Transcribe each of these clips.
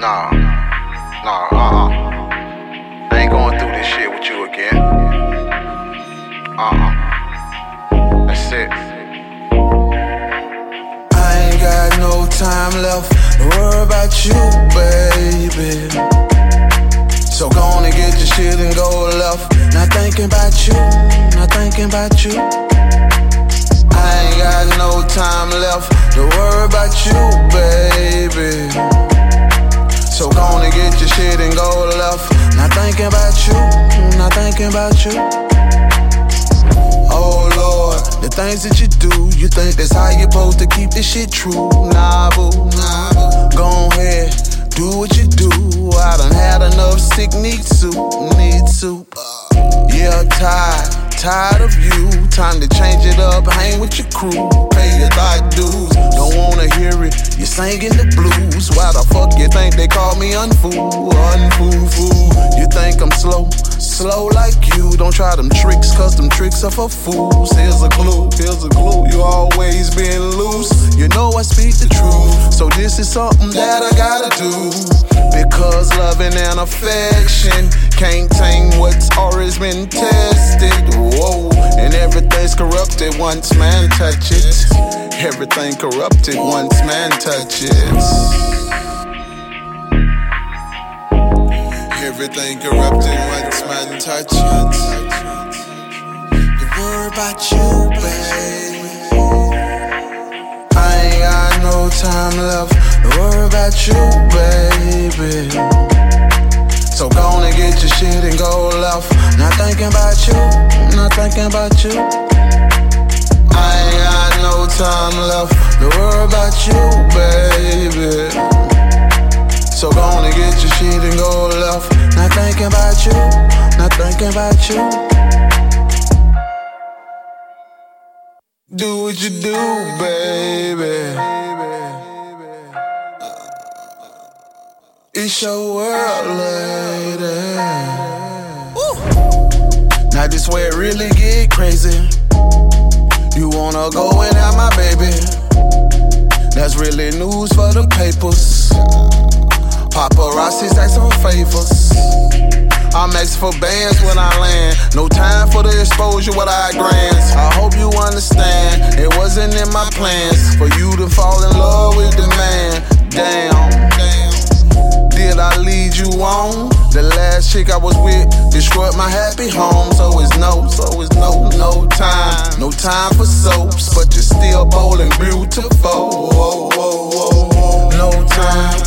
Nah, nah, uh-uh. I ain't going through this shit with you again. Uh-uh. That's it. I ain't got no time left to worry about you, baby. So go on and get your shit and go left. Not thinking about you, not thinking about you. I ain't got no time left to worry about you, baby. Thinking about you, mm, not thinking about you. Oh Lord, the things that you do, you think that's how you're supposed to keep this shit true. Nah, boo, nah, boo. Go ahead, do what you do. I done had enough sick, need soup, need soup. Uh, yeah, tired, tired of you. Time to change it up, hang with your crew, pay your thought dues. Don't wanna hear it, you singing the blues. Why the fuck you think they call me unfool, unfool, fool? You think I'm slow, slow like you. Don't try them tricks, cause them tricks are for fools. Here's a clue, here's a clue. You always been loose. You know I speak the truth, so this is something that I gotta do. Because loving and affection can't tame what's always been tested. Once man touch it. Everything corrupted once man touch it. Everything corrupted once man touch it. The word about you, baby. I ain't got no time left. The word about you, baby. So go on and get your shit and go left. Not thinking about you, not thinking about you. I ain't got no time left. The word about you, baby. So go on and get your shit and go left. Not thinking about you, not thinking about you. Do what you do, baby. It's your world, lady. Now this where it really get crazy. You wanna go and have my baby? That's really news for the papers. Paparazzi's asking for favors. I'm asking for bands when I land. No time for the exposure, what I grants. I hope you understand. It wasn't in my plans for you to fall in love with the man. Damn. Did I lead you on? The last chick I was with destroyed my happy home. So it's no, so it's no, no time. No time for soaps, but you're still bold and beautiful. Whoa, whoa, whoa, whoa. No time.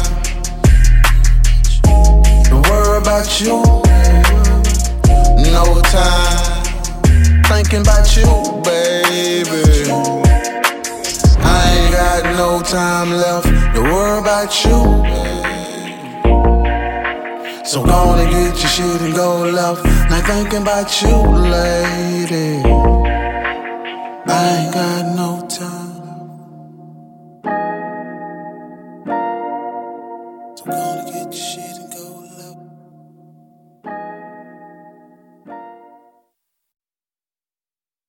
Don't worry about you. No time. Thinking about you, baby. I ain't got no time left to worry about you. So go on and get your shit and go left. Not thinking about you, lady. I ain't got no time.